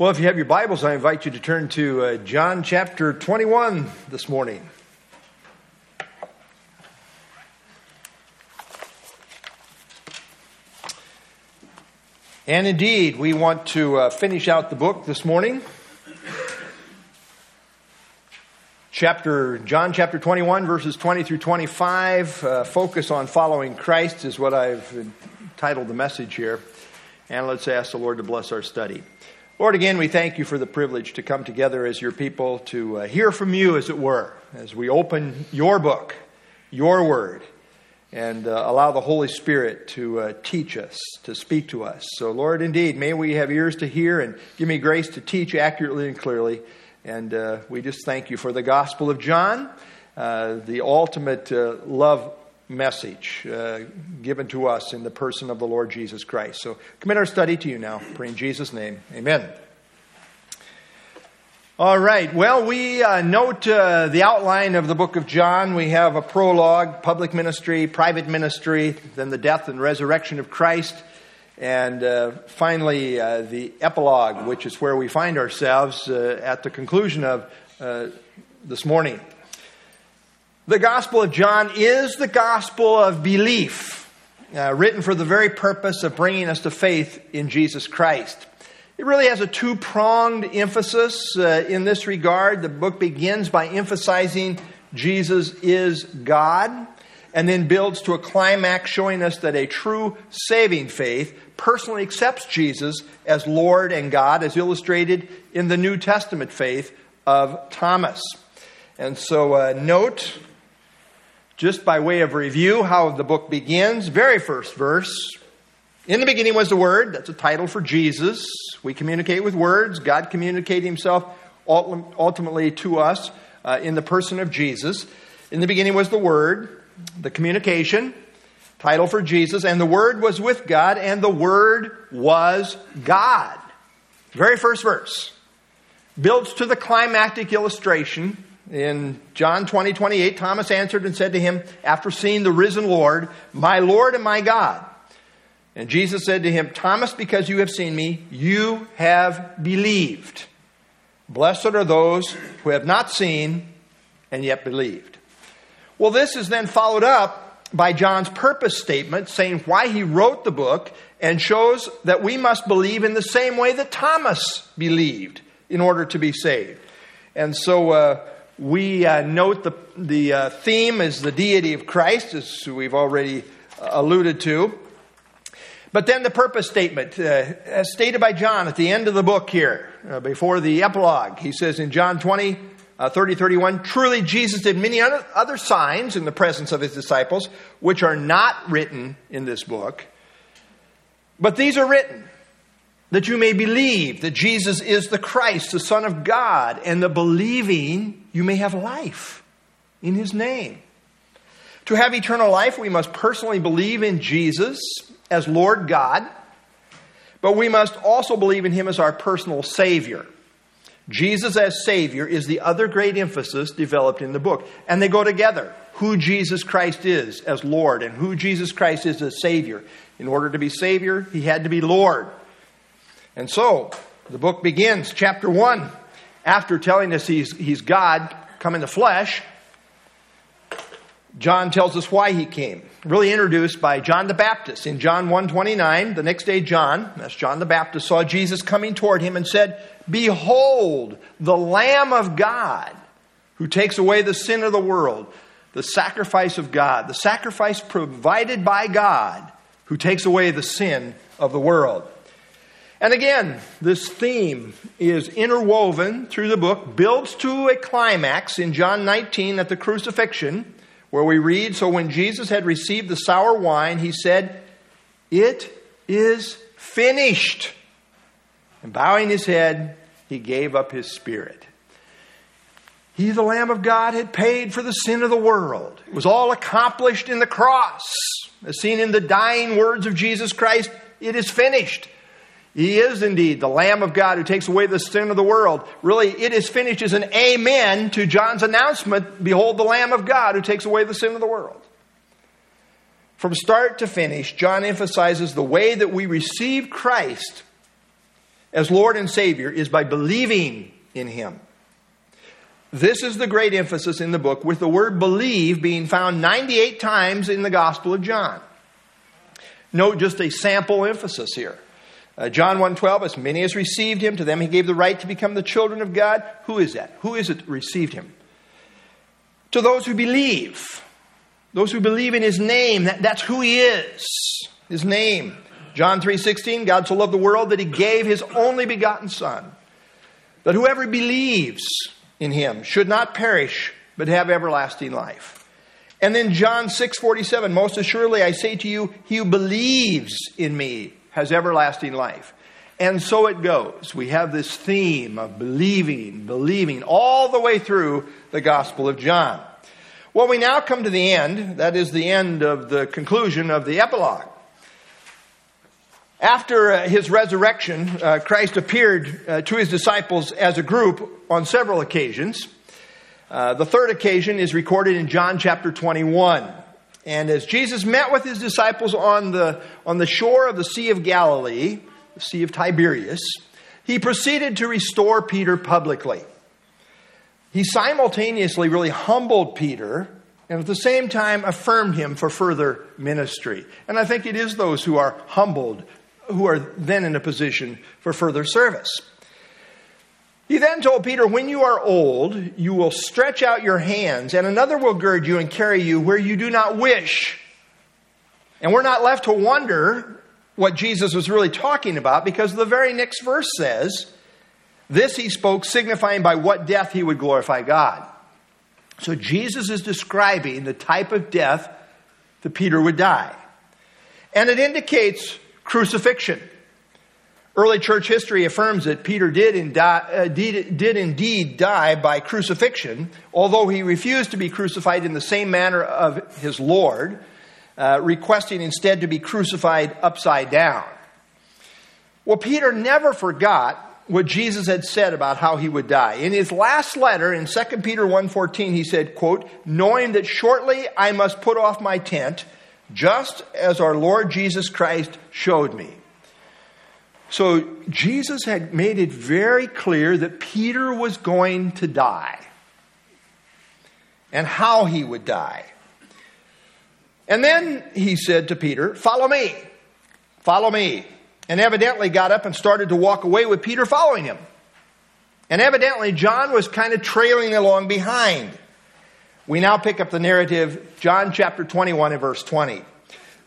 Well, if you have your Bibles, I invite you to turn to uh, John chapter 21 this morning. And indeed, we want to uh, finish out the book this morning. Chapter John chapter 21 verses 20 through 25 uh, focus on following Christ is what I've titled the message here. And let's ask the Lord to bless our study. Lord, again, we thank you for the privilege to come together as your people to uh, hear from you, as it were, as we open your book, your word, and uh, allow the Holy Spirit to uh, teach us, to speak to us. So, Lord, indeed, may we have ears to hear and give me grace to teach accurately and clearly. And uh, we just thank you for the Gospel of John, uh, the ultimate uh, love message uh, given to us in the person of the Lord Jesus Christ. So commit our study to you now. Pray in Jesus' name. Amen. All right. Well, we uh, note uh, the outline of the book of John. We have a prologue, public ministry, private ministry, then the death and resurrection of Christ, and uh, finally uh, the epilogue, which is where we find ourselves uh, at the conclusion of this morning. The Gospel of John is the gospel of belief, uh, written for the very purpose of bringing us to faith in Jesus Christ. It really has a two pronged emphasis uh, in this regard. The book begins by emphasizing Jesus is God, and then builds to a climax showing us that a true saving faith personally accepts Jesus as Lord and God, as illustrated in the New Testament faith of Thomas. And so, uh, note just by way of review, how the book begins. Very first verse. In the beginning was the Word. That's a title for Jesus. We communicate with words. God communicated Himself ultimately to us uh, in the person of Jesus. In the beginning was the Word, the communication, title for Jesus, and the Word was with God, and the Word was God. Very first verse builds to the climactic illustration in John 20, 28, Thomas answered and said to him, after seeing the risen Lord, My Lord and my God. And Jesus said to him, Thomas, because you have seen me, you have believed. Blessed are those who have not seen and yet believed. Well, this is then followed up by John's purpose statement saying why he wrote the book and shows that we must believe in the same way that Thomas believed in order to be saved. And so, uh, we uh, note the, the uh, theme is the deity of Christ, as we've already uh, alluded to. But then the purpose statement, uh, as stated by John at the end of the book here, uh, before the epilogue, he says in John 20, uh, 30, 31, truly Jesus did many other signs in the presence of his disciples, which are not written in this book. But these are written that you may believe that Jesus is the Christ, the Son of God, and the believing you may have life in his name. To have eternal life, we must personally believe in Jesus as Lord God, but we must also believe in him as our personal Savior. Jesus as Savior is the other great emphasis developed in the book, and they go together. Who Jesus Christ is as Lord and who Jesus Christ is as Savior. In order to be Savior, he had to be Lord. And so, the book begins, chapter 1, after telling us he's, he's God come in the flesh. John tells us why he came. Really introduced by John the Baptist. In John 1:29, the next day John, that's John the Baptist, saw Jesus coming toward him and said, "Behold, the Lamb of God who takes away the sin of the world, the sacrifice of God, the sacrifice provided by God who takes away the sin of the world." And again, this theme is interwoven through the book, builds to a climax in John 19 at the crucifixion, where we read So when Jesus had received the sour wine, he said, It is finished. And bowing his head, he gave up his spirit. He, the Lamb of God, had paid for the sin of the world. It was all accomplished in the cross. As seen in the dying words of Jesus Christ, it is finished. He is indeed the Lamb of God who takes away the sin of the world. Really, it is finished as an amen to John's announcement Behold, the Lamb of God who takes away the sin of the world. From start to finish, John emphasizes the way that we receive Christ as Lord and Savior is by believing in Him. This is the great emphasis in the book, with the word believe being found 98 times in the Gospel of John. Note just a sample emphasis here. Uh, John 1.12, as many as received him, to them he gave the right to become the children of God. Who is that? Who is it that received him? To those who believe. Those who believe in his name. That, that's who he is. His name. John 3.16, God so loved the world that he gave his only begotten Son. That whoever believes in him should not perish, but have everlasting life. And then John 6:47, most assuredly I say to you, he who believes in me has everlasting life. And so it goes. We have this theme of believing, believing all the way through the Gospel of John. Well, we now come to the end. That is the end of the conclusion of the epilogue. After uh, his resurrection, uh, Christ appeared uh, to his disciples as a group on several occasions. Uh, the third occasion is recorded in John chapter 21. And as Jesus met with his disciples on the, on the shore of the Sea of Galilee, the Sea of Tiberias, he proceeded to restore Peter publicly. He simultaneously really humbled Peter and at the same time affirmed him for further ministry. And I think it is those who are humbled who are then in a position for further service. He then told Peter, When you are old, you will stretch out your hands, and another will gird you and carry you where you do not wish. And we're not left to wonder what Jesus was really talking about because the very next verse says, This he spoke, signifying by what death he would glorify God. So Jesus is describing the type of death that Peter would die. And it indicates crucifixion. Early church history affirms that Peter did, die, uh, did, did, indeed die by crucifixion, although he refused to be crucified in the same manner of his Lord, uh, requesting instead to be crucified upside down. Well, Peter never forgot what Jesus had said about how he would die. In his last letter in 2 Peter 1:14 he said, quote, "Knowing that shortly I must put off my tent, just as our Lord Jesus Christ showed me. So Jesus had made it very clear that Peter was going to die and how he would die. And then he said to Peter, Follow me, follow me. And evidently got up and started to walk away with Peter following him. And evidently, John was kind of trailing along behind. We now pick up the narrative, John chapter 21 and verse 20.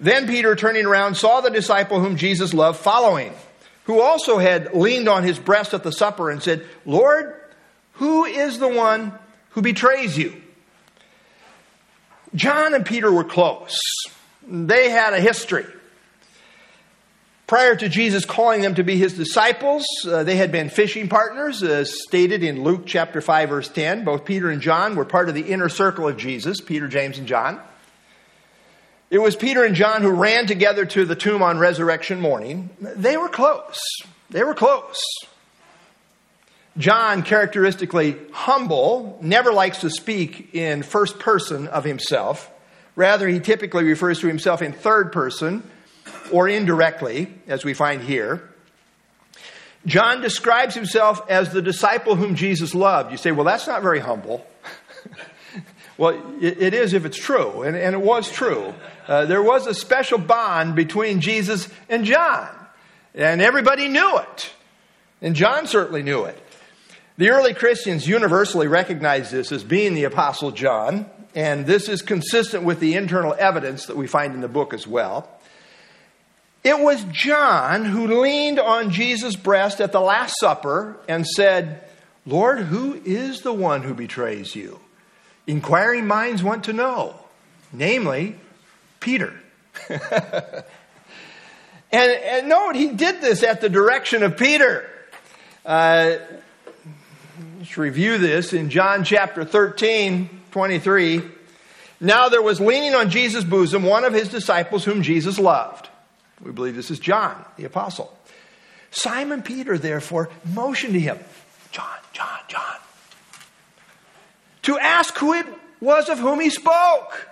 Then Peter, turning around, saw the disciple whom Jesus loved following, who also had leaned on his breast at the supper and said, Lord, who is the one who betrays you? John and Peter were close. They had a history. Prior to Jesus calling them to be his disciples, uh, they had been fishing partners, as stated in Luke chapter 5, verse 10. Both Peter and John were part of the inner circle of Jesus, Peter, James, and John. It was Peter and John who ran together to the tomb on resurrection morning. They were close. They were close. John, characteristically humble, never likes to speak in first person of himself. Rather, he typically refers to himself in third person or indirectly, as we find here. John describes himself as the disciple whom Jesus loved. You say, well, that's not very humble. Well, it, it is if it's true, and, and it was true. Uh, there was a special bond between Jesus and John, and everybody knew it. And John certainly knew it. The early Christians universally recognized this as being the Apostle John, and this is consistent with the internal evidence that we find in the book as well. It was John who leaned on Jesus' breast at the Last Supper and said, Lord, who is the one who betrays you? Inquiring minds want to know, namely, Peter. and, and, note, he did this at the direction of Peter. Uh, let's review this in John chapter 13, 23. Now there was leaning on Jesus' bosom one of his disciples whom Jesus loved. We believe this is John, the apostle. Simon Peter, therefore, motioned to him, John, John, John, to ask who it was of whom he spoke.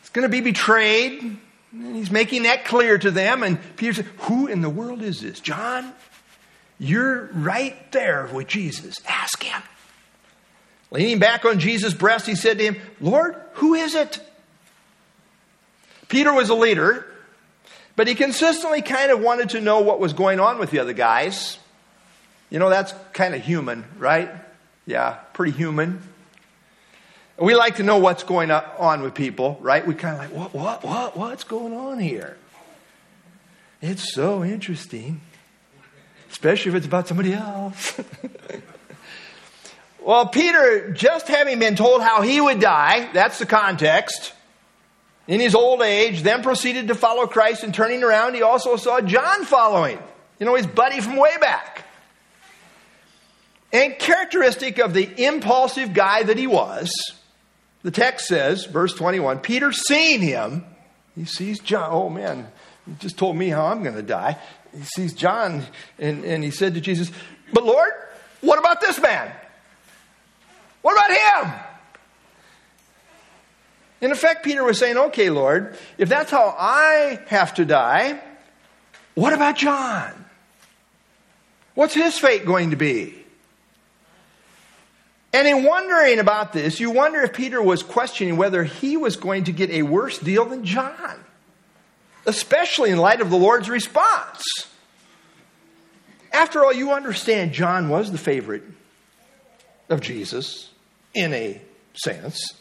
He's going to be betrayed. He's making that clear to them. And Peter said, Who in the world is this? John, you're right there with Jesus. Ask him. Leaning back on Jesus' breast, he said to him, Lord, who is it? Peter was a leader, but he consistently kind of wanted to know what was going on with the other guys. You know, that's kind of human, right? Yeah, pretty human. We like to know what's going on with people, right? We kind of like, what, what, what, what's going on here? It's so interesting, especially if it's about somebody else. well, Peter, just having been told how he would die, that's the context, in his old age, then proceeded to follow Christ and turning around, he also saw John following, you know, his buddy from way back. And characteristic of the impulsive guy that he was, the text says, verse 21, Peter seeing him, he sees John. Oh man, he just told me how I'm going to die. He sees John and, and he said to Jesus, But Lord, what about this man? What about him? In effect, Peter was saying, Okay, Lord, if that's how I have to die, what about John? What's his fate going to be? And in wondering about this, you wonder if Peter was questioning whether he was going to get a worse deal than John, especially in light of the Lord's response. After all, you understand John was the favorite of Jesus in a sense.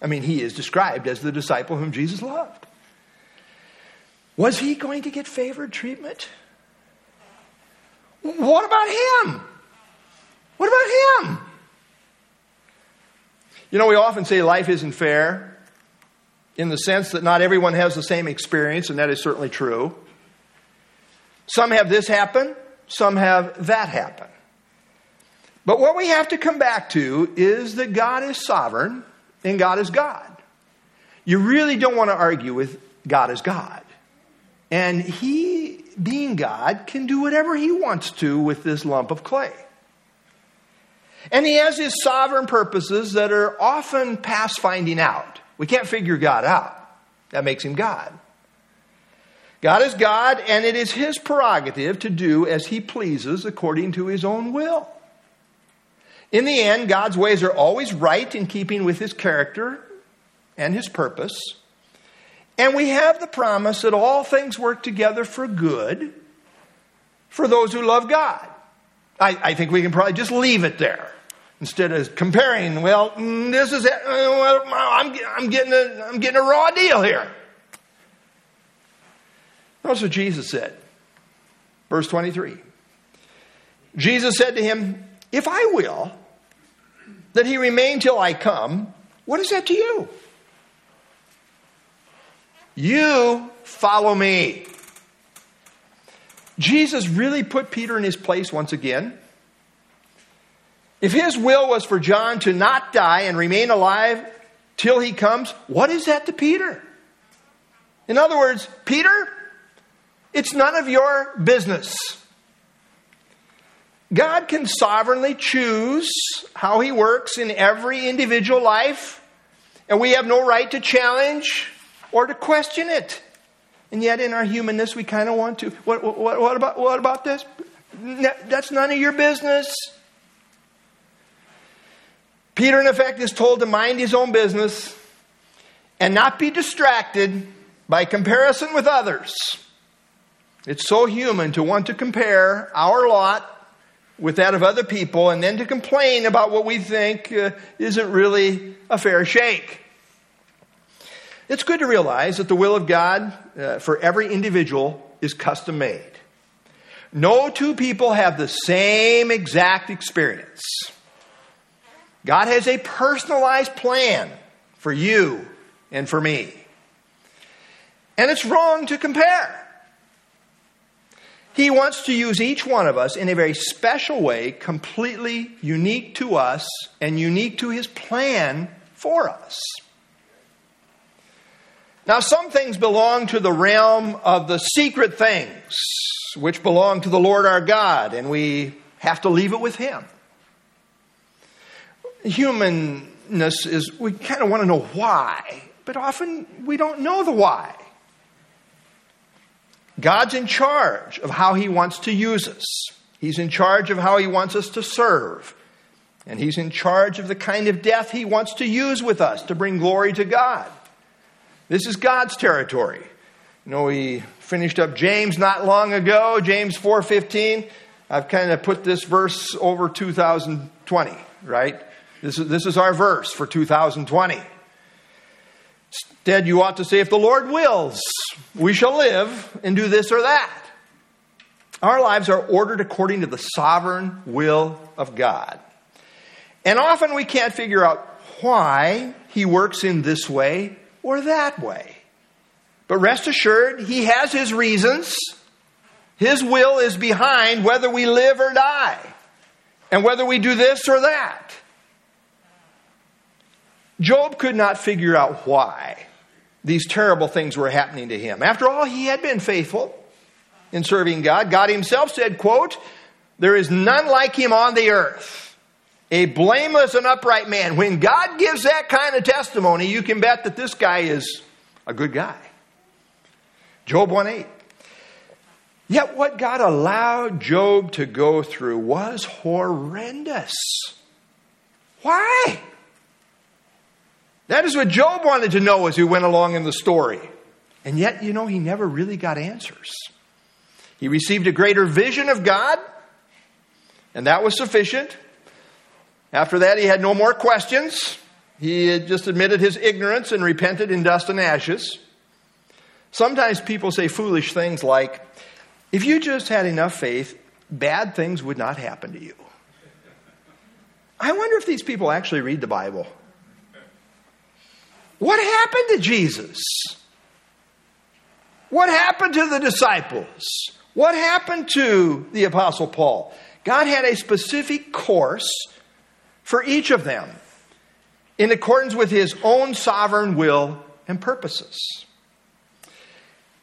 I mean, he is described as the disciple whom Jesus loved. Was he going to get favored treatment? What about him? What about him? You know, we often say life isn't fair in the sense that not everyone has the same experience, and that is certainly true. Some have this happen, some have that happen. But what we have to come back to is that God is sovereign and God is God. You really don't want to argue with God as God. And He, being God, can do whatever He wants to with this lump of clay. And he has his sovereign purposes that are often past finding out. We can't figure God out. That makes him God. God is God, and it is his prerogative to do as he pleases according to his own will. In the end, God's ways are always right in keeping with his character and his purpose. And we have the promise that all things work together for good for those who love God. I, I think we can probably just leave it there instead of comparing, well, mm, this is. Uh, I'm, I'm, getting a, I'm getting a raw deal here. That's what Jesus said. Verse 23. Jesus said to him, If I will that he remain till I come, what is that to you? You follow me. Jesus really put Peter in his place once again. If his will was for John to not die and remain alive till he comes, what is that to Peter? In other words, Peter, it's none of your business. God can sovereignly choose how he works in every individual life, and we have no right to challenge or to question it. And yet, in our humanness, we kind of want to. What, what, what, about, what about this? That's none of your business. Peter, in effect, is told to mind his own business and not be distracted by comparison with others. It's so human to want to compare our lot with that of other people and then to complain about what we think uh, isn't really a fair shake. It's good to realize that the will of God uh, for every individual is custom made. No two people have the same exact experience. God has a personalized plan for you and for me. And it's wrong to compare. He wants to use each one of us in a very special way, completely unique to us and unique to his plan for us. Now, some things belong to the realm of the secret things, which belong to the Lord our God, and we have to leave it with him humanness is we kind of want to know why, but often we don't know the why. God's in charge of how He wants to use us. He's in charge of how He wants us to serve. And He's in charge of the kind of death He wants to use with us to bring glory to God. This is God's territory. You know, we finished up James not long ago, James 4:15. I've kind of put this verse over 2020, right? This is, this is our verse for 2020. Instead, you ought to say, if the Lord wills, we shall live and do this or that. Our lives are ordered according to the sovereign will of God. And often we can't figure out why He works in this way or that way. But rest assured, He has His reasons. His will is behind whether we live or die, and whether we do this or that. Job could not figure out why these terrible things were happening to him. After all, he had been faithful in serving God. God himself said, quote, there is none like him on the earth, a blameless and upright man. When God gives that kind of testimony, you can bet that this guy is a good guy. Job 1 8. Yet what God allowed Job to go through was horrendous. Why? That is what Job wanted to know as he went along in the story. And yet, you know, he never really got answers. He received a greater vision of God, and that was sufficient. After that, he had no more questions. He had just admitted his ignorance and repented in dust and ashes. Sometimes people say foolish things like, if you just had enough faith, bad things would not happen to you. I wonder if these people actually read the Bible. What happened to Jesus? What happened to the disciples? What happened to the Apostle Paul? God had a specific course for each of them in accordance with his own sovereign will and purposes.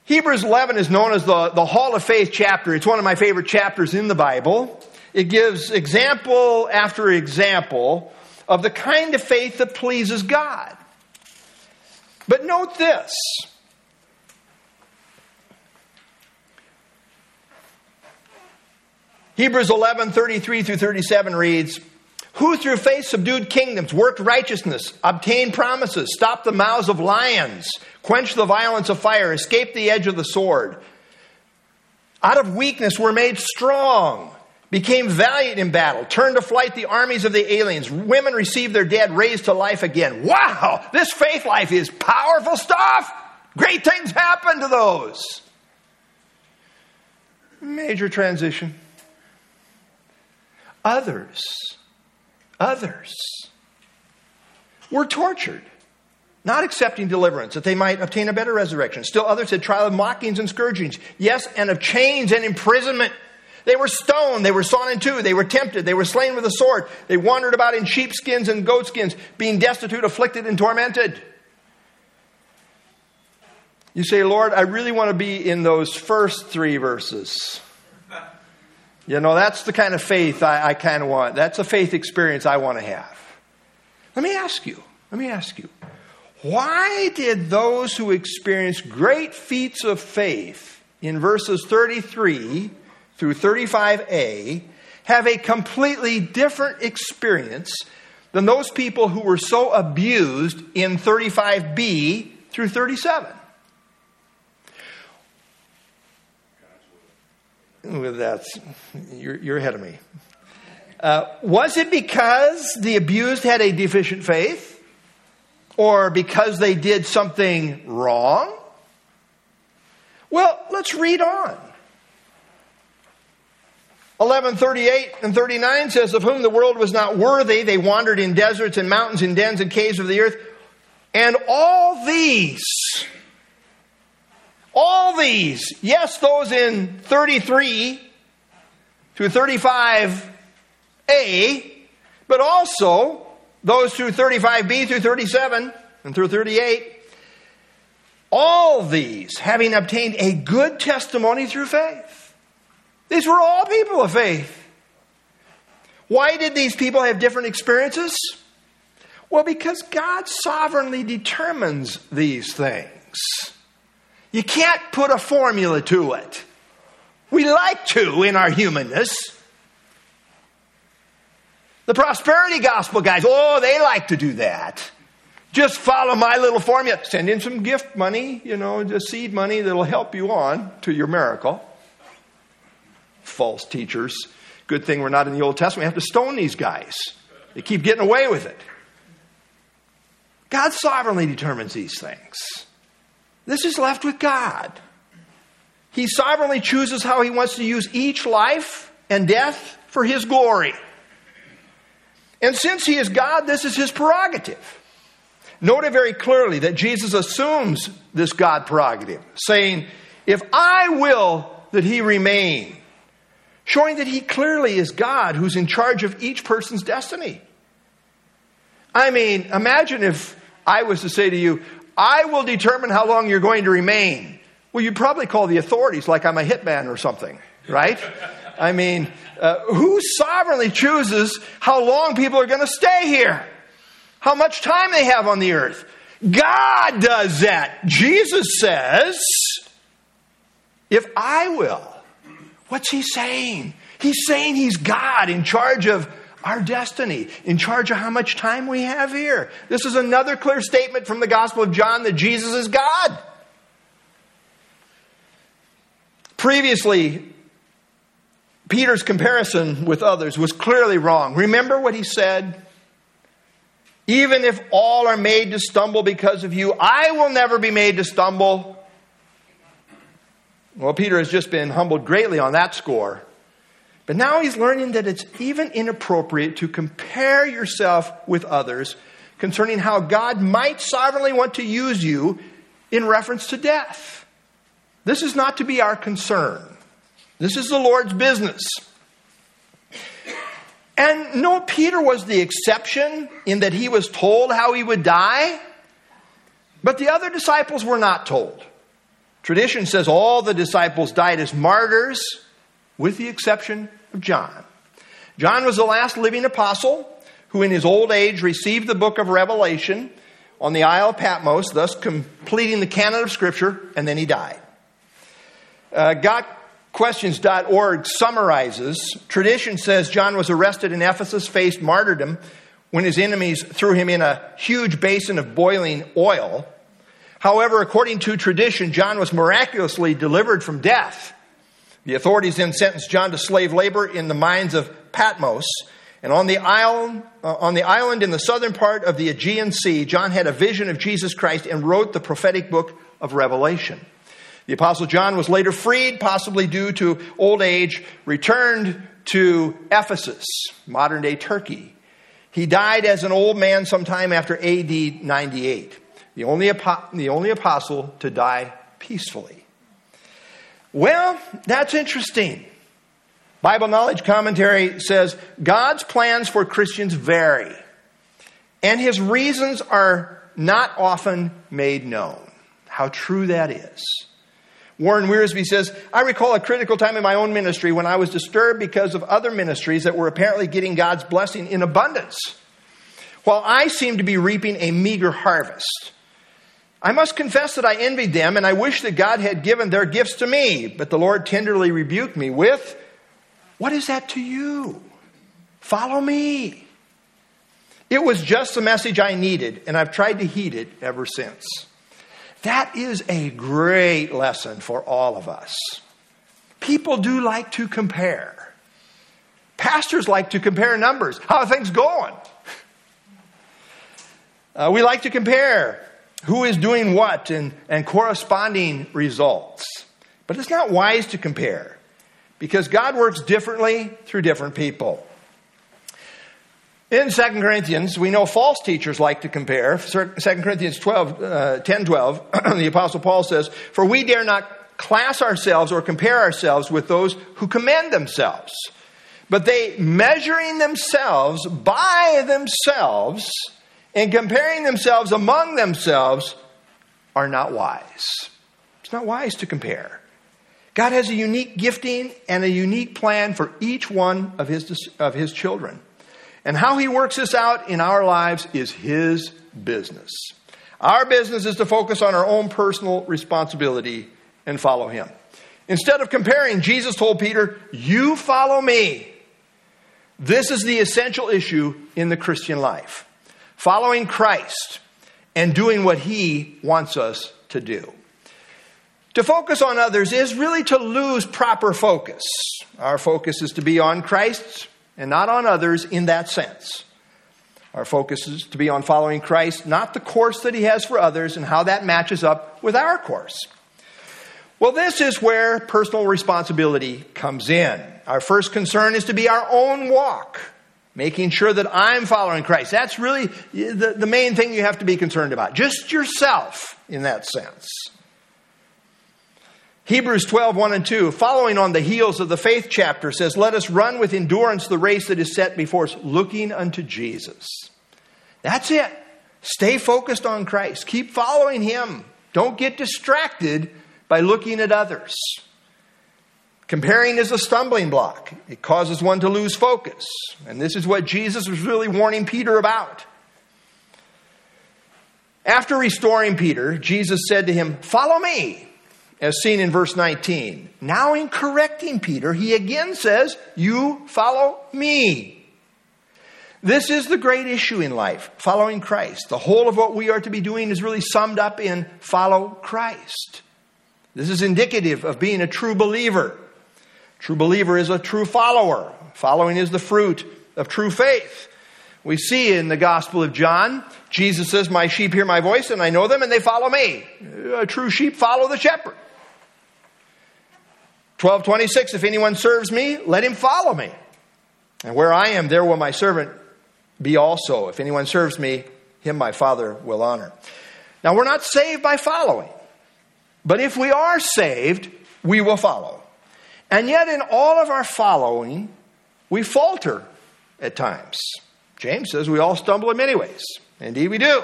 Hebrews 11 is known as the, the Hall of Faith chapter. It's one of my favorite chapters in the Bible. It gives example after example of the kind of faith that pleases God. But note this. Hebrews 11, 33 through 37 reads, Who through faith subdued kingdoms, worked righteousness, obtained promises, stopped the mouths of lions, quenched the violence of fire, escaped the edge of the sword. Out of weakness were made strong became valiant in battle, turned to flight the armies of the aliens. Women received their dead raised to life again. Wow, this faith life is powerful stuff. Great things happen to those. Major transition. Others, others were tortured, not accepting deliverance that they might obtain a better resurrection. Still others had trial of mockings and scourgings, yes, and of chains and imprisonment. They were stoned. They were sawn in two. They were tempted. They were slain with a sword. They wandered about in sheepskins and goatskins, being destitute, afflicted, and tormented. You say, Lord, I really want to be in those first three verses. You know, that's the kind of faith I, I kind of want. That's a faith experience I want to have. Let me ask you, let me ask you, why did those who experienced great feats of faith in verses 33 through 35a have a completely different experience than those people who were so abused in 35b through 37. Well, That's you're, you're ahead of me. Uh, was it because the abused had a deficient faith, or because they did something wrong? Well, let's read on. 1138 and 39 says, Of whom the world was not worthy, they wandered in deserts and mountains and dens and caves of the earth. And all these, all these, yes, those in 33 through 35a, but also those through 35b through 37 and through 38, all these having obtained a good testimony through faith. These were all people of faith. Why did these people have different experiences? Well, because God sovereignly determines these things. You can't put a formula to it. We like to in our humanness. The prosperity gospel guys, oh, they like to do that. Just follow my little formula. Send in some gift money, you know, the seed money that'll help you on to your miracle. False teachers. Good thing we're not in the Old Testament. We have to stone these guys. They keep getting away with it. God sovereignly determines these things. This is left with God. He sovereignly chooses how he wants to use each life and death for his glory. And since he is God, this is his prerogative. Note it very clearly that Jesus assumes this God prerogative, saying, If I will that he remain, showing that he clearly is God who's in charge of each person's destiny. I mean, imagine if I was to say to you, I will determine how long you're going to remain. Well, you'd probably call the authorities like I'm a hitman or something, right? I mean, uh, who sovereignly chooses how long people are going to stay here? How much time they have on the earth? God does that. Jesus says, if I will. What's he saying? He's saying he's God in charge of our destiny, in charge of how much time we have here. This is another clear statement from the Gospel of John that Jesus is God. Previously, Peter's comparison with others was clearly wrong. Remember what he said? Even if all are made to stumble because of you, I will never be made to stumble. Well, Peter has just been humbled greatly on that score. But now he's learning that it's even inappropriate to compare yourself with others concerning how God might sovereignly want to use you in reference to death. This is not to be our concern. This is the Lord's business. And no, Peter was the exception in that he was told how he would die, but the other disciples were not told. Tradition says all the disciples died as martyrs, with the exception of John. John was the last living apostle who, in his old age, received the book of Revelation on the Isle of Patmos, thus completing the canon of Scripture, and then he died. Uh, GotQuestions.org summarizes tradition says John was arrested in Ephesus, faced martyrdom when his enemies threw him in a huge basin of boiling oil. However, according to tradition, John was miraculously delivered from death. The authorities then sentenced John to slave labor in the mines of Patmos. And on the, island, uh, on the island in the southern part of the Aegean Sea, John had a vision of Jesus Christ and wrote the prophetic book of Revelation. The Apostle John was later freed, possibly due to old age, returned to Ephesus, modern day Turkey. He died as an old man sometime after AD 98 the only, the only apostle to die peacefully. Well, that's interesting. Bible Knowledge Commentary says God's plans for Christians vary, and his reasons are not often made known. How true that is. Warren Wiersbe says, I recall a critical time in my own ministry when I was disturbed because of other ministries that were apparently getting God's blessing in abundance, while I seemed to be reaping a meager harvest. I must confess that I envied them and I wish that God had given their gifts to me. But the Lord tenderly rebuked me with, What is that to you? Follow me. It was just the message I needed, and I've tried to heed it ever since. That is a great lesson for all of us. People do like to compare. Pastors like to compare numbers. How are things going? Uh, we like to compare who is doing what and, and corresponding results. But it's not wise to compare because God works differently through different people. In 2 Corinthians, we know false teachers like to compare. 2 Corinthians 12, uh, 10 12, the Apostle Paul says, For we dare not class ourselves or compare ourselves with those who commend themselves. But they, measuring themselves by themselves, and comparing themselves among themselves are not wise. It's not wise to compare. God has a unique gifting and a unique plan for each one of his, of his children. And how he works this out in our lives is his business. Our business is to focus on our own personal responsibility and follow Him. Instead of comparing, Jesus told Peter, You follow me. This is the essential issue in the Christian life following Christ and doing what He wants us to do. To focus on others is really to lose proper focus. Our focus is to be on Christ and not on others in that sense. Our focus is to be on following Christ, not the course that He has for others and how that matches up with our course. Well, this is where personal responsibility comes in. Our first concern is to be our own walk, making sure that I'm following Christ. That's really the, the main thing you have to be concerned about. Just yourself in that sense. Hebrews 12, 1 and 2, following on the heels of the faith chapter, says, Let us run with endurance the race that is set before us, looking unto Jesus. That's it. Stay focused on Christ. Keep following Him. Don't get distracted by looking at others. Comparing is a stumbling block, it causes one to lose focus. And this is what Jesus was really warning Peter about. After restoring Peter, Jesus said to him, Follow me as seen in verse 19. Now, in correcting Peter, he again says, You follow me. This is the great issue in life, following Christ. The whole of what we are to be doing is really summed up in follow Christ. This is indicative of being a true believer. True believer is a true follower. Following is the fruit of true faith. We see in the Gospel of John, Jesus says, My sheep hear my voice, and I know them, and they follow me. A true sheep follow the shepherd. 1226 If anyone serves me, let him follow me. And where I am, there will my servant be also. If anyone serves me, him my Father will honor. Now, we're not saved by following, but if we are saved, we will follow. And yet, in all of our following, we falter at times. James says we all stumble in many ways. Indeed, we do.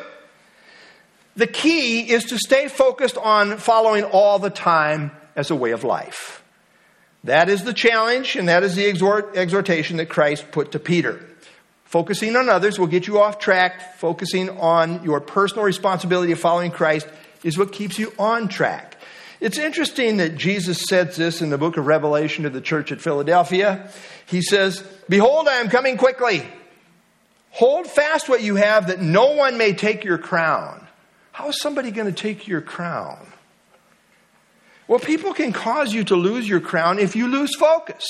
The key is to stay focused on following all the time as a way of life. That is the challenge, and that is the exhort, exhortation that Christ put to Peter. Focusing on others will get you off track. Focusing on your personal responsibility of following Christ is what keeps you on track. It's interesting that Jesus says this in the book of Revelation to the church at Philadelphia. He says, Behold, I am coming quickly. Hold fast what you have that no one may take your crown. How is somebody going to take your crown? Well, people can cause you to lose your crown if you lose focus.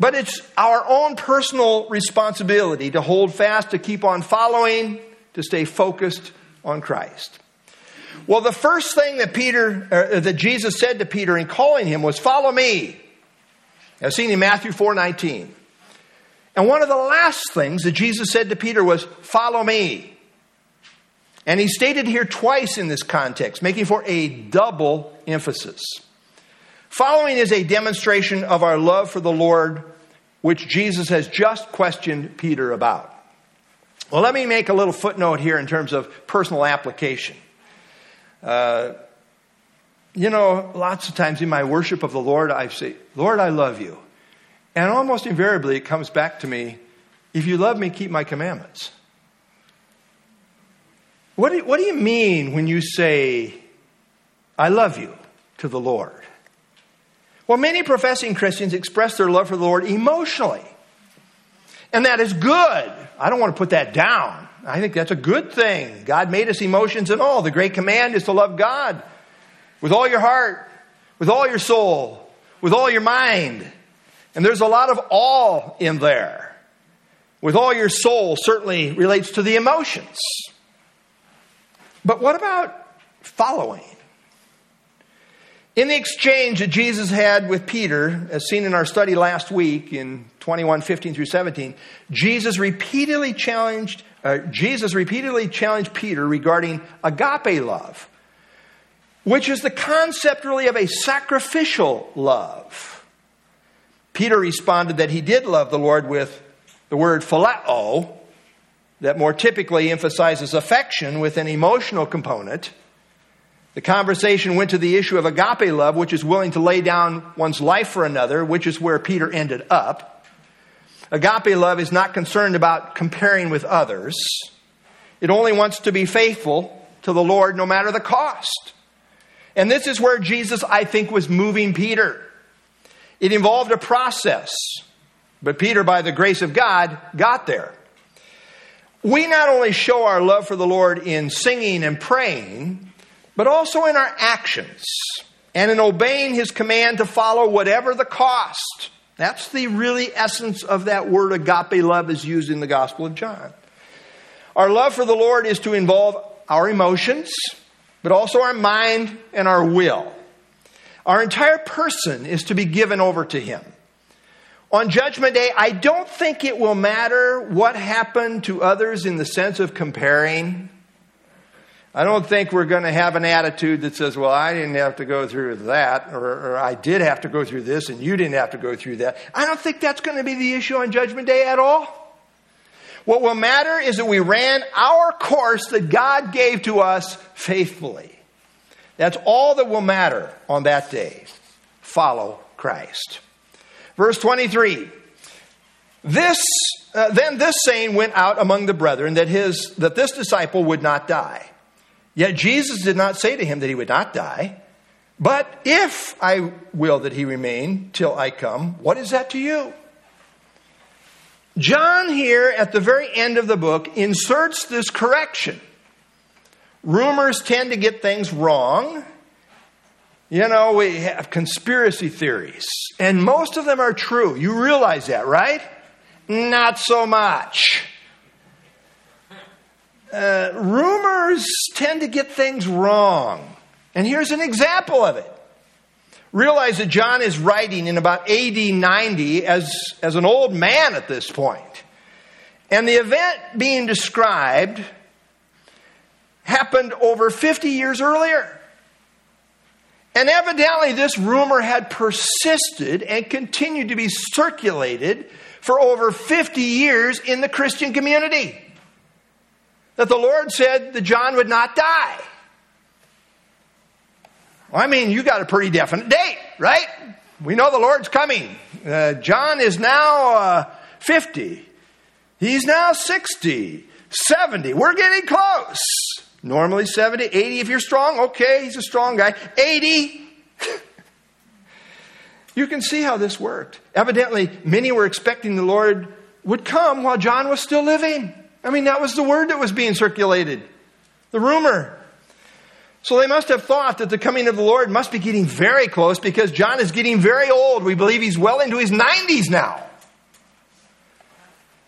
But it's our own personal responsibility to hold fast, to keep on following, to stay focused on Christ. Well, the first thing that Peter, uh, that Jesus said to Peter in calling him was, "Follow me." As seen in Matthew four nineteen. And one of the last things that Jesus said to Peter was, "Follow me." And he stated here twice in this context, making for a double emphasis. Following is a demonstration of our love for the Lord, which Jesus has just questioned Peter about. Well, let me make a little footnote here in terms of personal application. Uh, you know, lots of times in my worship of the Lord, I say, Lord, I love you. And almost invariably, it comes back to me if you love me, keep my commandments. What do, what do you mean when you say, I love you to the Lord? Well, many professing Christians express their love for the Lord emotionally. And that is good. I don't want to put that down. I think that's a good thing. God made us emotions and all. The great command is to love God with all your heart, with all your soul, with all your mind. And there's a lot of all in there. With all your soul certainly relates to the emotions. But what about following? In the exchange that Jesus had with Peter, as seen in our study last week in 21, 15 through 17, Jesus repeatedly challenged, uh, Jesus repeatedly challenged Peter regarding agape love, which is the concept really of a sacrificial love. Peter responded that he did love the Lord with the word phileo, that more typically emphasizes affection with an emotional component. The conversation went to the issue of agape love, which is willing to lay down one's life for another, which is where Peter ended up. Agape love is not concerned about comparing with others. It only wants to be faithful to the Lord no matter the cost. And this is where Jesus, I think, was moving Peter. It involved a process, but Peter, by the grace of God, got there. We not only show our love for the Lord in singing and praying, but also in our actions and in obeying his command to follow whatever the cost. That's the really essence of that word agape love is used in the Gospel of John. Our love for the Lord is to involve our emotions, but also our mind and our will. Our entire person is to be given over to him. On Judgment Day, I don't think it will matter what happened to others in the sense of comparing. I don't think we're going to have an attitude that says, well, I didn't have to go through that, or, or, I did have to go through this, and you didn't have to go through that. I don't think that's going to be the issue on Judgment Day at all. What will matter is that we ran our course that God gave to us faithfully. That's all that will matter on that day. Follow Christ. Verse 23. This, uh, then this saying went out among the brethren that, his, that this disciple would not die. Yet Jesus did not say to him that he would not die. But if I will that he remain till I come, what is that to you? John, here at the very end of the book, inserts this correction. Rumors tend to get things wrong. You know, we have conspiracy theories, and most of them are true. You realize that, right? Not so much. Uh, rumors tend to get things wrong. And here's an example of it. Realize that John is writing in about AD 90 as, as an old man at this point. And the event being described happened over 50 years earlier. And evidently, this rumor had persisted and continued to be circulated for over 50 years in the Christian community. That the Lord said that John would not die. Well, I mean, you got a pretty definite date, right? We know the Lord's coming. Uh, John is now uh, 50. He's now 60, 70. We're getting close. Normally 70, 80 if you're strong. Okay, he's a strong guy. 80. you can see how this worked. Evidently, many were expecting the Lord would come while John was still living. I mean, that was the word that was being circulated, the rumor. So they must have thought that the coming of the Lord must be getting very close because John is getting very old. We believe he's well into his 90s now.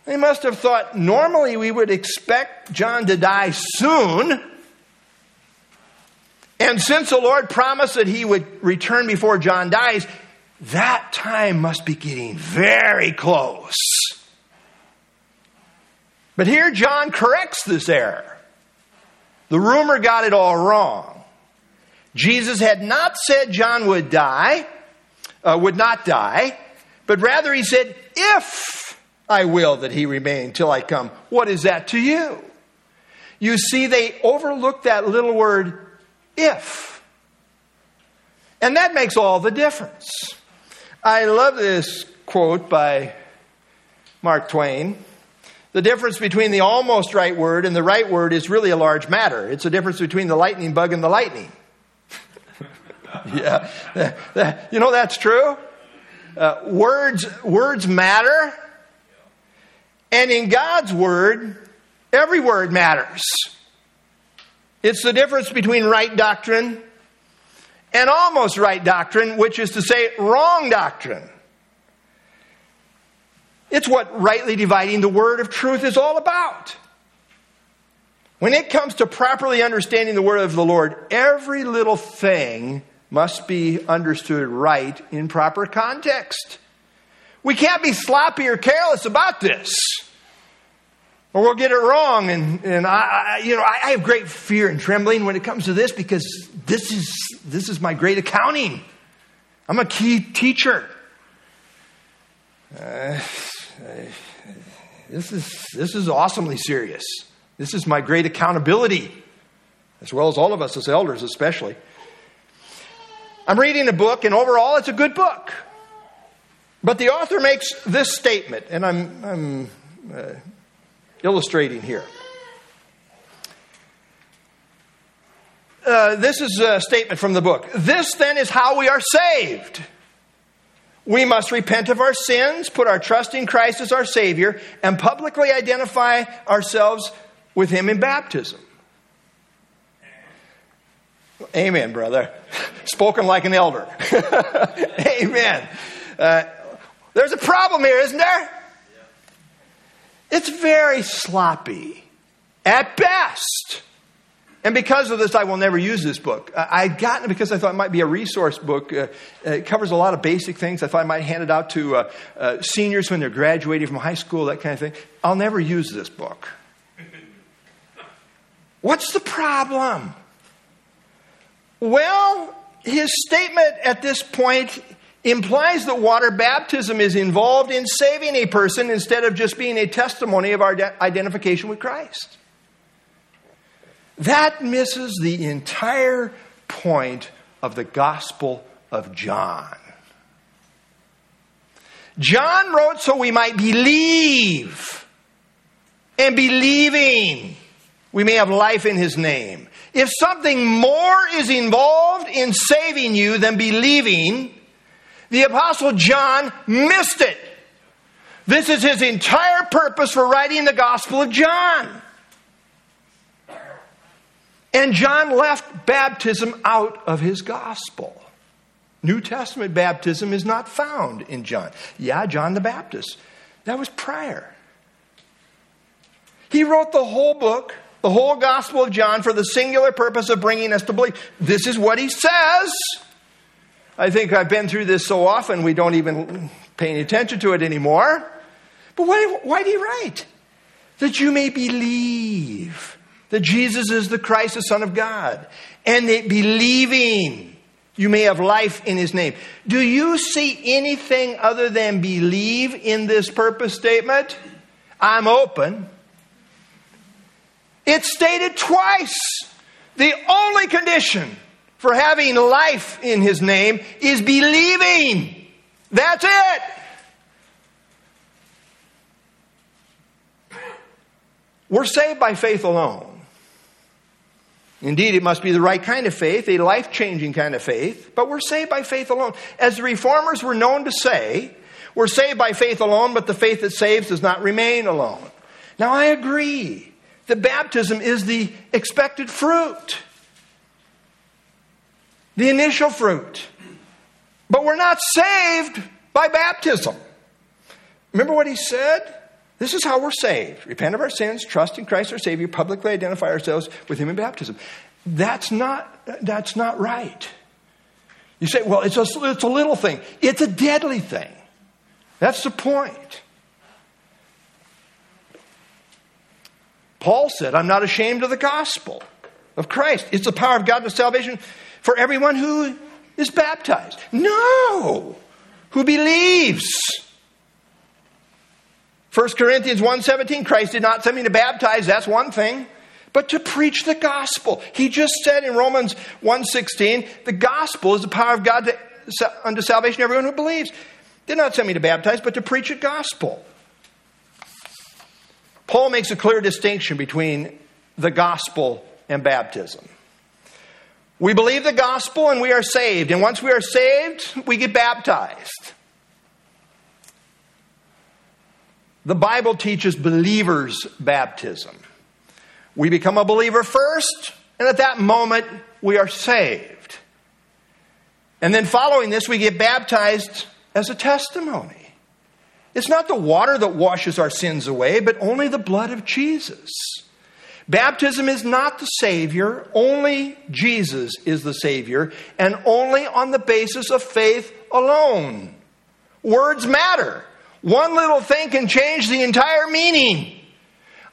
They must have thought normally we would expect John to die soon. And since the Lord promised that he would return before John dies, that time must be getting very close. But here John corrects this error. The rumor got it all wrong. Jesus had not said John would die, uh, would not die, but rather he said, if I will that he remain till I come. What is that to you? You see, they overlooked that little word, if. And that makes all the difference. I love this quote by Mark Twain. The difference between the almost right word and the right word is really a large matter. It's a difference between the lightning bug and the lightning. yeah. You know that's true? Uh, words, words matter, and in God's Word, every word matters. It's the difference between right doctrine and almost right doctrine, which is to say, wrong doctrine. It's what rightly dividing the word of truth is all about. When it comes to properly understanding the word of the Lord, every little thing must be understood right in proper context. We can't be sloppy or careless about this. Or we'll get it wrong. And, and I, I you know, I, I, have great fear and trembling when it comes to this because this is, this is my great accounting. I'm a key teacher. Uh, this, is, this is awesomely serious. This is my great accountability, as well as all of us as elders, especially. I'm reading a book, and overall, it's a good book. But the author makes this statement, and I'm, I'm uh, illustrating here. uh, this is a statement from the book. This then is how we are saved. We must repent of our sins, put our trust in Christ as our Savior, and publicly identify ourselves with Him in baptism. Amen, brother. Spoken like an elder. Amen. Uh, there's a problem here, isn't there? It's very sloppy at best. And because of this, I will never use this book. I've gotten it because I thought it might be a resource book. Uh, it covers a lot of basic things. I thought I might hand it out to uh, uh, seniors when they're graduating from high school, that kind of thing. I'll never use this book. What's the problem? Well, his statement at this point implies that water baptism is involved in saving a person instead of just being a testimony of our identification with Christ. That misses the entire point of the Gospel of John. John wrote so we might believe, and believing we may have life in his name. If something more is involved in saving you than believing, the Apostle John missed it. This is his entire purpose for writing the Gospel of John. And John left baptism out of his gospel. New Testament baptism is not found in John. Yeah, John the Baptist. That was prior. He wrote the whole book, the whole Gospel of John, for the singular purpose of bringing us to believe. This is what he says. I think I've been through this so often we don't even pay any attention to it anymore. But why, why did he write? That you may believe that Jesus is the Christ, the Son of God, and that believing you may have life in His name. Do you see anything other than believe in this purpose statement? I'm open. It's stated twice. The only condition for having life in His name is believing. That's it. We're saved by faith alone. Indeed, it must be the right kind of faith, a life changing kind of faith, but we're saved by faith alone. As the reformers were known to say, we're saved by faith alone, but the faith that saves does not remain alone. Now, I agree that baptism is the expected fruit, the initial fruit. But we're not saved by baptism. Remember what he said? This is how we're saved. Repent of our sins, trust in Christ our Savior, publicly identify ourselves with Him in baptism. That's not, that's not right. You say, well, it's a, it's a little thing. It's a deadly thing. That's the point. Paul said, I'm not ashamed of the gospel of Christ. It's the power of God to salvation for everyone who is baptized. No, who believes. 1 Corinthians 1:17 Christ did not send me to baptize, that's one thing, but to preach the gospel. He just said in Romans 1:16, the gospel is the power of God to, unto salvation everyone who believes. Did not send me to baptize, but to preach a gospel. Paul makes a clear distinction between the gospel and baptism. We believe the gospel and we are saved. And once we are saved, we get baptized. The Bible teaches believers' baptism. We become a believer first, and at that moment, we are saved. And then following this, we get baptized as a testimony. It's not the water that washes our sins away, but only the blood of Jesus. Baptism is not the Savior, only Jesus is the Savior, and only on the basis of faith alone. Words matter. One little thing can change the entire meaning.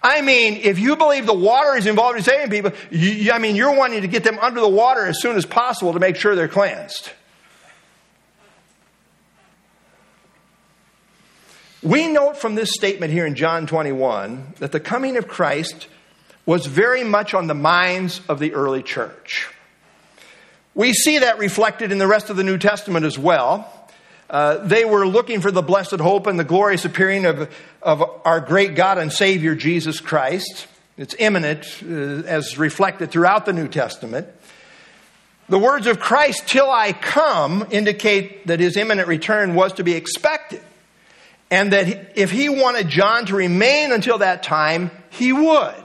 I mean, if you believe the water is involved in saving people, you, I mean, you're wanting to get them under the water as soon as possible to make sure they're cleansed. We note from this statement here in John 21 that the coming of Christ was very much on the minds of the early church. We see that reflected in the rest of the New Testament as well. Uh, they were looking for the blessed hope and the glorious appearing of, of our great God and Savior, Jesus Christ. It's imminent uh, as reflected throughout the New Testament. The words of Christ, till I come, indicate that his imminent return was to be expected. And that if he wanted John to remain until that time, he would.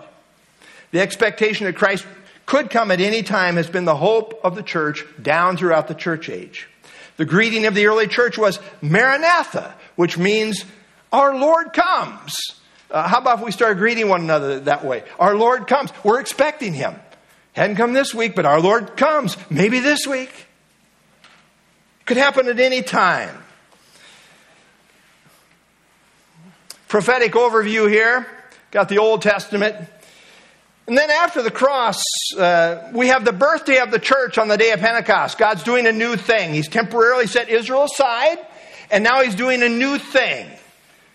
The expectation that Christ could come at any time has been the hope of the church down throughout the church age. The greeting of the early church was Maranatha, which means our Lord comes. Uh, how about if we start greeting one another that way? Our Lord comes. We're expecting him. Hadn't come this week, but our Lord comes. Maybe this week. Could happen at any time. Prophetic overview here. Got the Old Testament. And then after the cross, uh, we have the birthday of the church on the day of Pentecost. God's doing a new thing. He's temporarily set Israel aside, and now he's doing a new thing,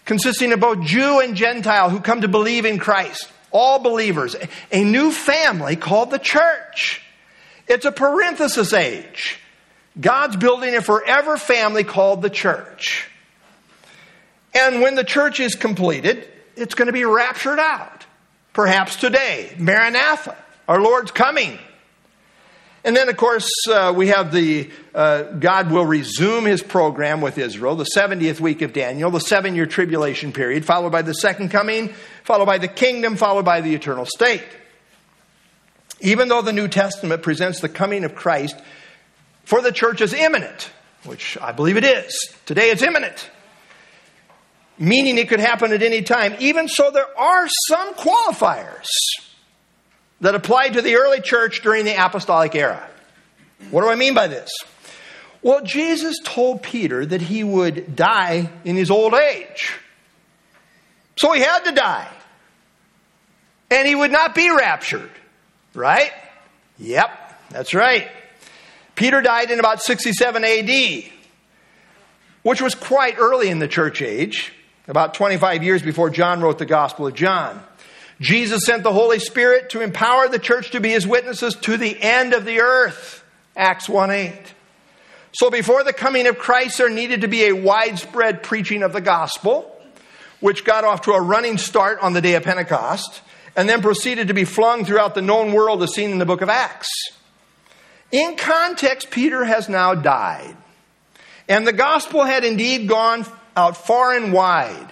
consisting of both Jew and Gentile who come to believe in Christ. All believers. A new family called the church. It's a parenthesis age. God's building a forever family called the church. And when the church is completed, it's going to be raptured out. Perhaps today, Maranatha, our Lord's coming. And then, of course, uh, we have the uh, God will resume his program with Israel, the 70th week of Daniel, the seven year tribulation period, followed by the second coming, followed by the kingdom, followed by the eternal state. Even though the New Testament presents the coming of Christ for the church as imminent, which I believe it is, today it's imminent meaning it could happen at any time. Even so, there are some qualifiers that applied to the early church during the apostolic era. What do I mean by this? Well, Jesus told Peter that he would die in his old age. So he had to die. And he would not be raptured. Right? Yep, that's right. Peter died in about 67 AD, which was quite early in the church age about 25 years before John wrote the Gospel of John. Jesus sent the Holy Spirit to empower the church to be his witnesses to the end of the earth. Acts 1 8. So before the coming of Christ, there needed to be a widespread preaching of the gospel, which got off to a running start on the day of Pentecost, and then proceeded to be flung throughout the known world as seen in the book of Acts. In context, Peter has now died. And the gospel had indeed gone out far and wide.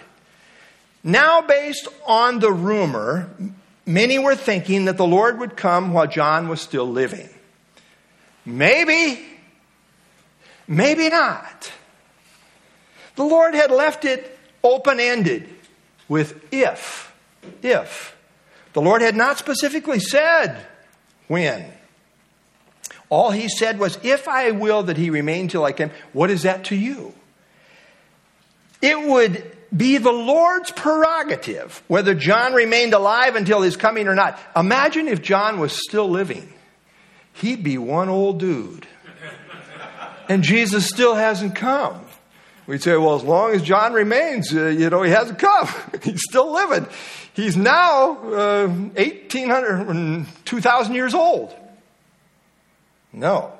Now, based on the rumor, many were thinking that the Lord would come while John was still living. Maybe, maybe not. The Lord had left it open ended with if, if. The Lord had not specifically said when. All he said was, If I will that he remain till I come, what is that to you? It would be the Lord's prerogative whether John remained alive until his coming or not. Imagine if John was still living. He'd be one old dude. And Jesus still hasn't come. We'd say, well, as long as John remains, uh, you know, he hasn't come. He's still living. He's now uh, 1,800, 2,000 years old. No.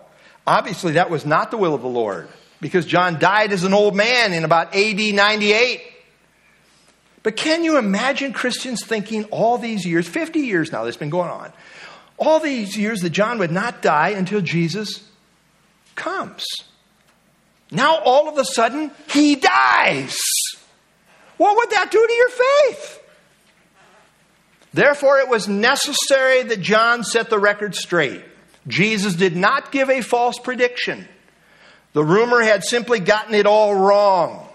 Obviously, that was not the will of the Lord because John died as an old man in about AD 98. But can you imagine Christians thinking all these years, 50 years now that's been going on, all these years that John would not die until Jesus comes? Now all of a sudden, he dies. What would that do to your faith? Therefore, it was necessary that John set the record straight. Jesus did not give a false prediction. The rumor had simply gotten it all wrong.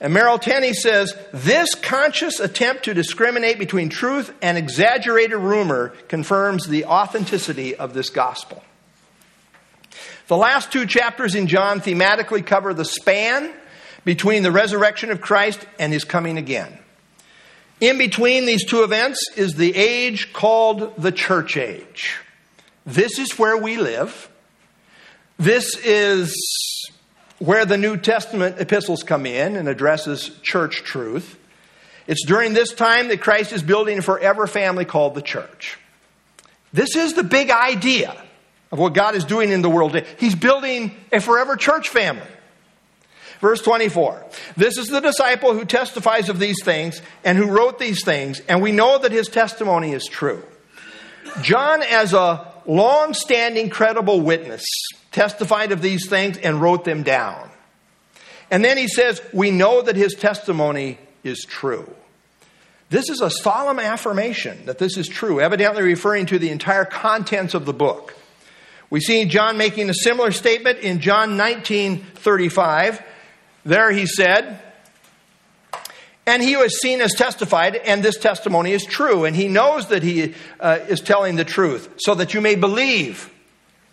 And Merrill Tenney says this conscious attempt to discriminate between truth and exaggerated rumor confirms the authenticity of this gospel. The last two chapters in John thematically cover the span between the resurrection of Christ and his coming again. In between these two events is the age called the church age. This is where we live. This is where the New Testament epistles come in and addresses church truth. It's during this time that Christ is building a forever family called the church. This is the big idea of what God is doing in the world. He's building a forever church family. Verse 24. This is the disciple who testifies of these things and who wrote these things, and we know that his testimony is true. John, as a long standing credible witness, testified of these things and wrote them down. And then he says, We know that his testimony is true. This is a solemn affirmation that this is true, evidently referring to the entire contents of the book. We see John making a similar statement in John 19 35. There he said, and he was seen as testified, and this testimony is true. And he knows that he uh, is telling the truth, so that you may believe.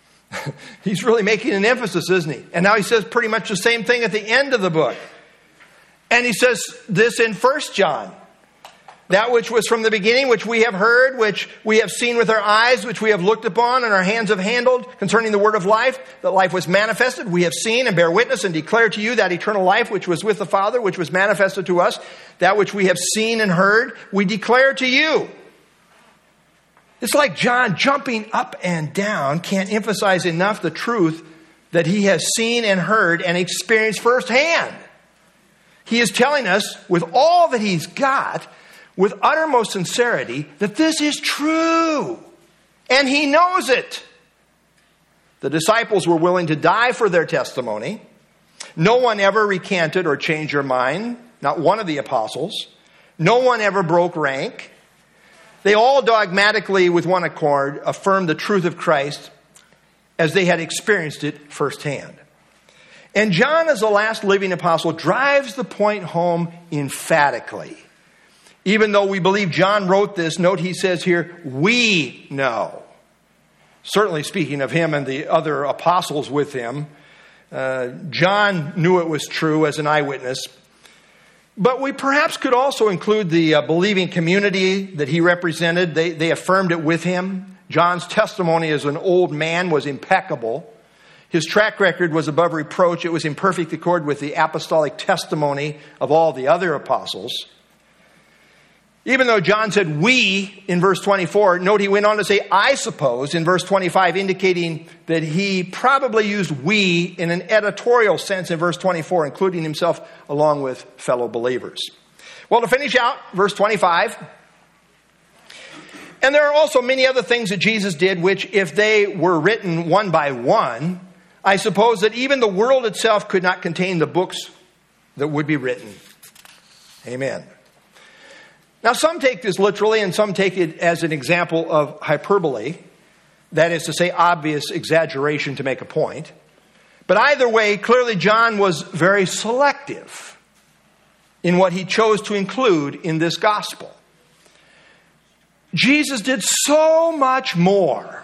He's really making an emphasis, isn't he? And now he says pretty much the same thing at the end of the book. And he says this in First John. That which was from the beginning, which we have heard, which we have seen with our eyes, which we have looked upon, and our hands have handled, concerning the word of life, that life was manifested. We have seen and bear witness and declare to you that eternal life which was with the Father, which was manifested to us, that which we have seen and heard, we declare to you. It's like John jumping up and down can't emphasize enough the truth that he has seen and heard and experienced firsthand. He is telling us, with all that he's got, with uttermost sincerity that this is true. And he knows it. The disciples were willing to die for their testimony. No one ever recanted or changed their mind, not one of the apostles. No one ever broke rank. They all dogmatically, with one accord, affirmed the truth of Christ as they had experienced it firsthand. And John, as the last living apostle, drives the point home emphatically. Even though we believe John wrote this, note he says here, we know. Certainly speaking of him and the other apostles with him, uh, John knew it was true as an eyewitness. But we perhaps could also include the uh, believing community that he represented. They, they affirmed it with him. John's testimony as an old man was impeccable. His track record was above reproach. It was in perfect accord with the apostolic testimony of all the other apostles. Even though John said we in verse 24, note he went on to say I suppose in verse 25, indicating that he probably used we in an editorial sense in verse 24, including himself along with fellow believers. Well, to finish out, verse 25. And there are also many other things that Jesus did, which, if they were written one by one, I suppose that even the world itself could not contain the books that would be written. Amen. Now, some take this literally and some take it as an example of hyperbole, that is to say, obvious exaggeration to make a point. But either way, clearly John was very selective in what he chose to include in this gospel. Jesus did so much more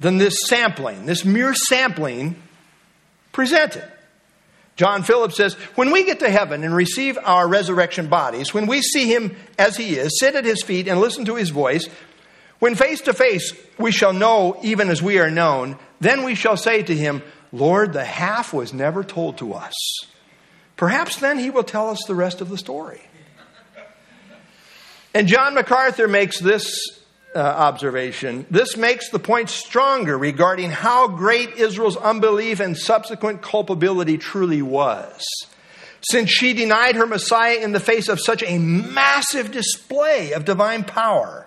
than this sampling, this mere sampling presented. John Phillips says, When we get to heaven and receive our resurrection bodies, when we see him as he is, sit at his feet and listen to his voice, when face to face we shall know even as we are known, then we shall say to him, Lord, the half was never told to us. Perhaps then he will tell us the rest of the story. And John MacArthur makes this uh, observation. This makes the point stronger regarding how great Israel's unbelief and subsequent culpability truly was. Since she denied her Messiah in the face of such a massive display of divine power,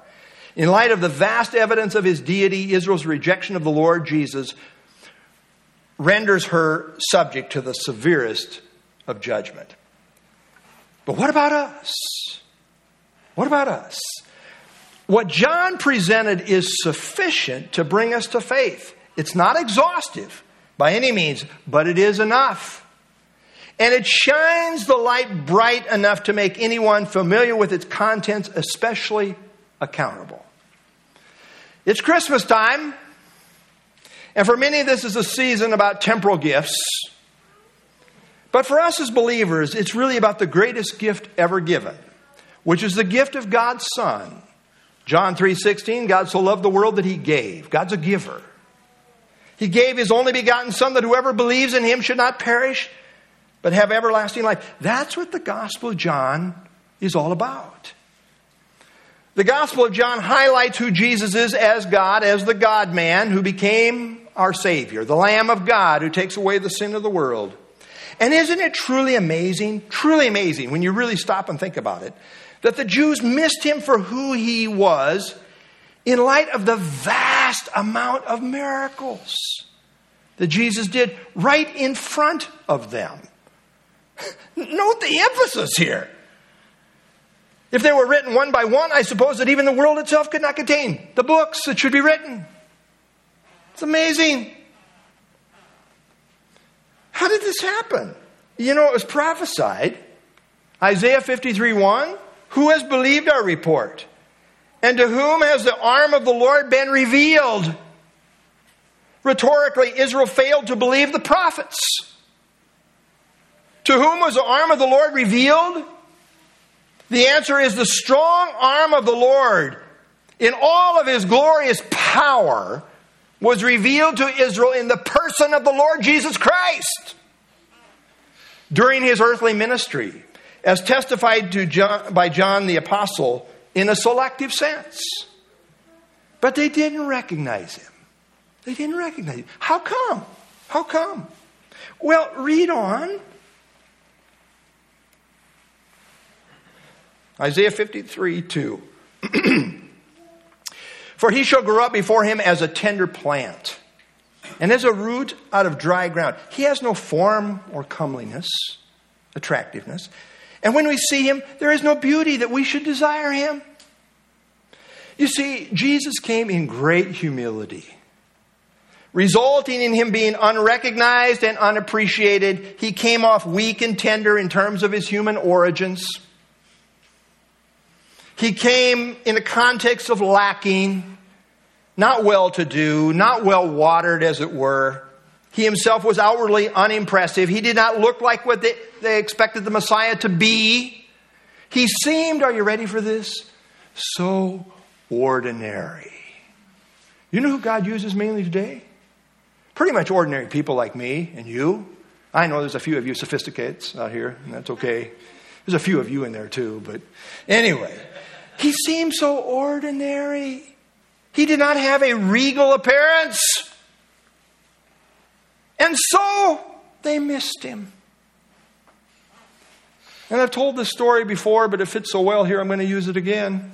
in light of the vast evidence of his deity, Israel's rejection of the Lord Jesus renders her subject to the severest of judgment. But what about us? What about us? What John presented is sufficient to bring us to faith. It's not exhaustive by any means, but it is enough. And it shines the light bright enough to make anyone familiar with its contents especially accountable. It's Christmas time, and for many, this is a season about temporal gifts. But for us as believers, it's really about the greatest gift ever given, which is the gift of God's Son John 3:16, God so loved the world that he gave. God's a giver. He gave his only begotten son that whoever believes in him should not perish but have everlasting life. That's what the Gospel of John is all about. The Gospel of John highlights who Jesus is as God, as the God man who became our Savior, the Lamb of God who takes away the sin of the world. And isn't it truly amazing? Truly amazing when you really stop and think about it that the Jews missed him for who he was in light of the vast amount of miracles that Jesus did right in front of them. Note the emphasis here. If they were written one by one, I suppose that even the world itself could not contain the books that should be written. It's amazing. How did this happen? You know, it was prophesied. Isaiah 53 1 Who has believed our report? And to whom has the arm of the Lord been revealed? Rhetorically, Israel failed to believe the prophets. To whom was the arm of the Lord revealed? The answer is the strong arm of the Lord in all of his glorious power was revealed to Israel in the person of the Lord Jesus Christ during his earthly ministry, as testified to John, by John the Apostle in a selective sense. But they didn't recognize him. They didn't recognize him. How come? How come? Well, read on. Isaiah 53 2. For he shall grow up before him as a tender plant, and as a root out of dry ground. He has no form or comeliness, attractiveness. And when we see him, there is no beauty that we should desire him. You see, Jesus came in great humility, resulting in him being unrecognized and unappreciated. He came off weak and tender in terms of his human origins. He came in a context of lacking, not well to do, not well watered, as it were. He himself was outwardly unimpressive. He did not look like what they, they expected the Messiah to be. He seemed, are you ready for this? So ordinary. You know who God uses mainly today? Pretty much ordinary people like me and you. I know there's a few of you sophisticates out here, and that's okay. There's a few of you in there too, but anyway. He seemed so ordinary. He did not have a regal appearance. And so they missed him. And I've told this story before, but it fits so well here, I'm going to use it again.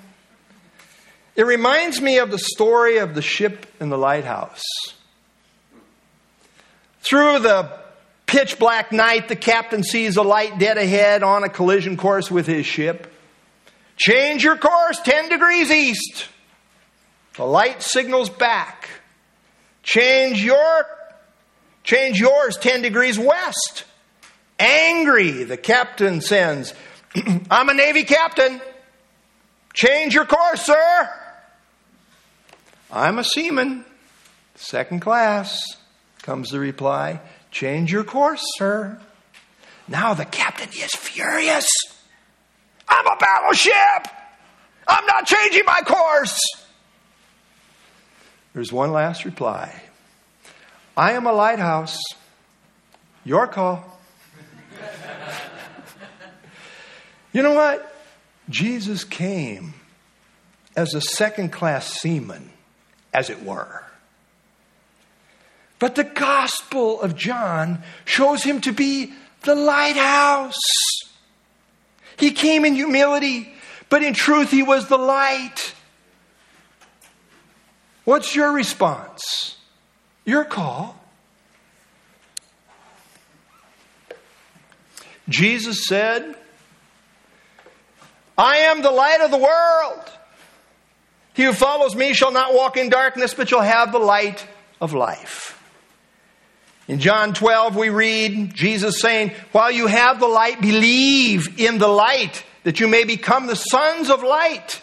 It reminds me of the story of the ship in the lighthouse. Through the pitch black night, the captain sees a light dead ahead on a collision course with his ship. Change your course 10 degrees east. The light signals back. Change your change yours 10 degrees west. Angry, the captain sends, I'm a Navy captain. Change your course, sir. I'm a seaman, second class, comes the reply. Change your course, sir. Now the captain is furious. I'm a battleship. I'm not changing my course. There's one last reply I am a lighthouse. Your call. you know what? Jesus came as a second class seaman, as it were. But the Gospel of John shows him to be the lighthouse. He came in humility, but in truth, he was the light. What's your response? Your call. Jesus said, I am the light of the world. He who follows me shall not walk in darkness, but shall have the light of life. In John 12, we read Jesus saying, While you have the light, believe in the light, that you may become the sons of light.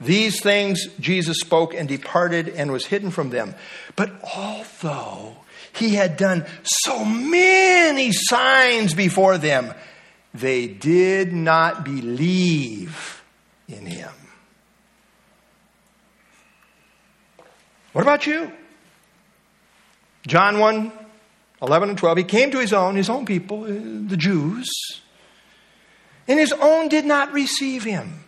These things Jesus spoke and departed and was hidden from them. But although he had done so many signs before them, they did not believe in him. What about you? John 1 11 and 12, he came to his own, his own people, uh, the Jews, and his own did not receive him.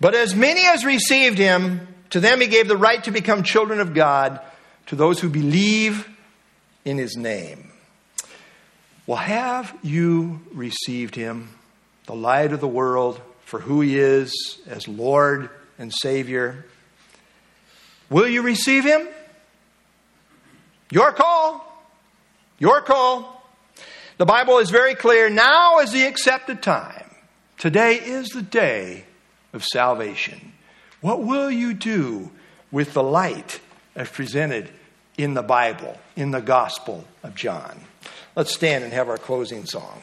But as many as received him, to them he gave the right to become children of God, to those who believe in his name. Well, have you received him, the light of the world, for who he is as Lord and Savior? Will you receive him? Your call. Your call. The Bible is very clear. Now is the accepted time. Today is the day of salvation. What will you do with the light as presented in the Bible, in the Gospel of John? Let's stand and have our closing song.